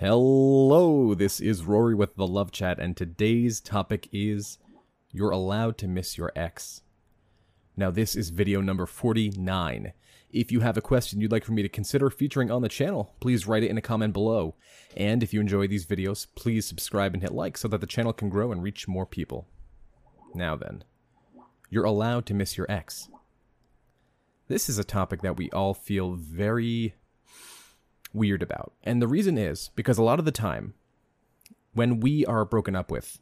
Hello, this is Rory with the Love Chat, and today's topic is You're allowed to miss your ex. Now, this is video number 49. If you have a question you'd like for me to consider featuring on the channel, please write it in a comment below. And if you enjoy these videos, please subscribe and hit like so that the channel can grow and reach more people. Now then, you're allowed to miss your ex. This is a topic that we all feel very weird about. And the reason is because a lot of the time, when we are broken up with,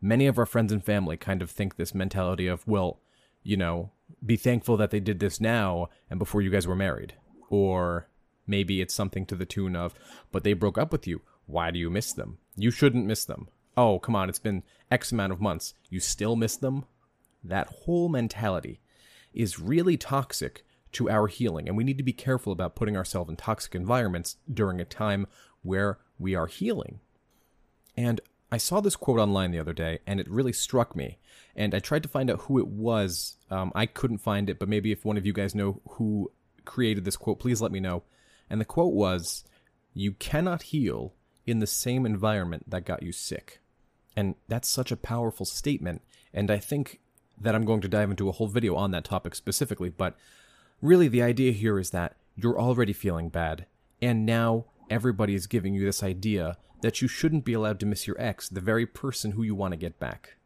many of our friends and family kind of think this mentality of, well, you know, be thankful that they did this now and before you guys were married. Or maybe it's something to the tune of, but they broke up with you. Why do you miss them? You shouldn't miss them. Oh, come on, it's been X amount of months. You still miss them? That whole mentality is really toxic to our healing, and we need to be careful about putting ourselves in toxic environments during a time where we are healing. And I saw this quote online the other day, and it really struck me. And I tried to find out who it was. Um, I couldn't find it, but maybe if one of you guys know who created this quote, please let me know. And the quote was You cannot heal in the same environment that got you sick. And that's such a powerful statement. And I think that I'm going to dive into a whole video on that topic specifically. But really, the idea here is that you're already feeling bad. And now everybody is giving you this idea that you shouldn't be allowed to miss your ex, the very person who you want to get back.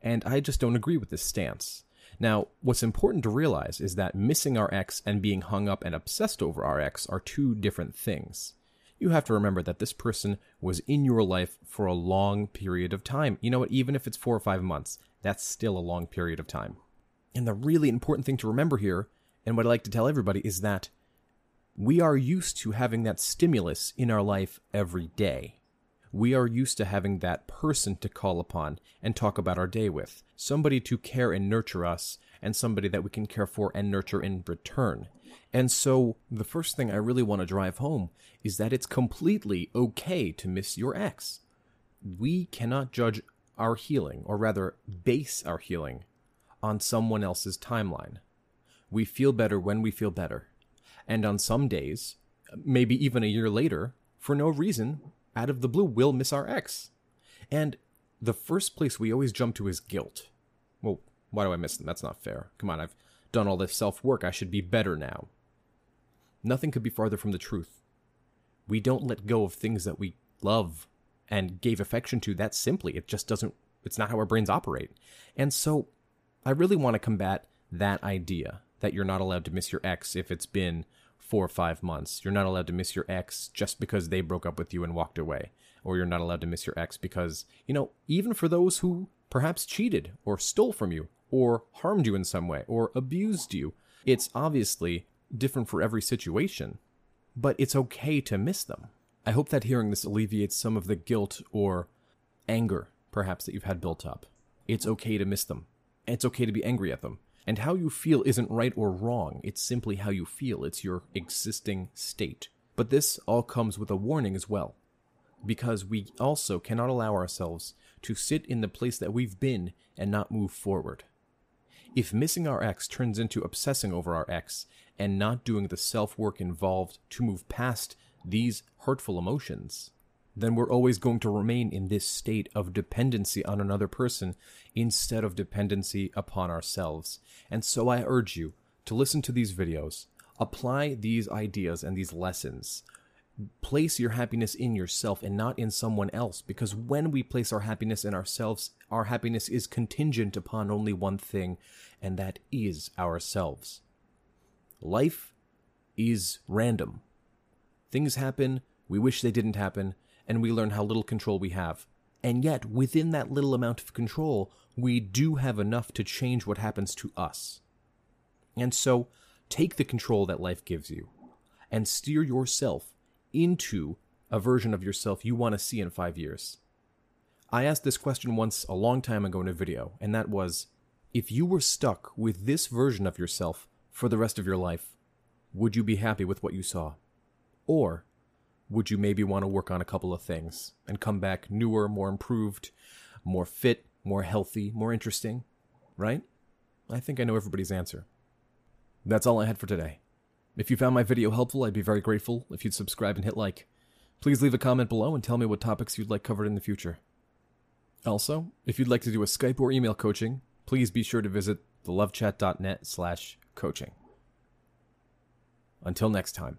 And I just don't agree with this stance. Now, what's important to realize is that missing our ex and being hung up and obsessed over our ex are two different things. You have to remember that this person was in your life for a long period of time. You know what? Even if it's four or five months, that's still a long period of time. And the really important thing to remember here, and what I like to tell everybody, is that we are used to having that stimulus in our life every day. We are used to having that person to call upon and talk about our day with, somebody to care and nurture us, and somebody that we can care for and nurture in return. And so, the first thing I really want to drive home is that it's completely okay to miss your ex. We cannot judge our healing, or rather, base our healing, on someone else's timeline. We feel better when we feel better. And on some days, maybe even a year later, for no reason, out of the blue, we'll miss our ex. And the first place we always jump to is guilt. Well, why do I miss them? That's not fair. Come on, I've done all this self work. I should be better now. Nothing could be farther from the truth. We don't let go of things that we love and gave affection to that simply. It just doesn't, it's not how our brains operate. And so I really want to combat that idea that you're not allowed to miss your ex if it's been four or five months. You're not allowed to miss your ex just because they broke up with you and walked away. Or you're not allowed to miss your ex because, you know, even for those who perhaps cheated or stole from you or harmed you in some way or abused you, it's obviously different for every situation. But it's okay to miss them. I hope that hearing this alleviates some of the guilt or anger, perhaps, that you've had built up. It's okay to miss them. It's okay to be angry at them. And how you feel isn't right or wrong, it's simply how you feel, it's your existing state. But this all comes with a warning as well, because we also cannot allow ourselves to sit in the place that we've been and not move forward. If missing our ex turns into obsessing over our ex and not doing the self work involved to move past these hurtful emotions, then we're always going to remain in this state of dependency on another person instead of dependency upon ourselves. And so I urge you to listen to these videos, apply these ideas and these lessons. Place your happiness in yourself and not in someone else, because when we place our happiness in ourselves, our happiness is contingent upon only one thing, and that is ourselves. Life is random. Things happen, we wish they didn't happen, and we learn how little control we have. And yet, within that little amount of control, we do have enough to change what happens to us. And so, take the control that life gives you and steer yourself into a version of yourself you want to see in five years. I asked this question once a long time ago in a video, and that was if you were stuck with this version of yourself for the rest of your life, would you be happy with what you saw? Or would you maybe want to work on a couple of things and come back newer, more improved, more fit, more healthy, more interesting? Right? I think I know everybody's answer. That's all I had for today. If you found my video helpful, I'd be very grateful if you'd subscribe and hit like. Please leave a comment below and tell me what topics you'd like covered in the future. Also, if you'd like to do a Skype or email coaching, please be sure to visit thelovechat.net slash coaching. Until next time.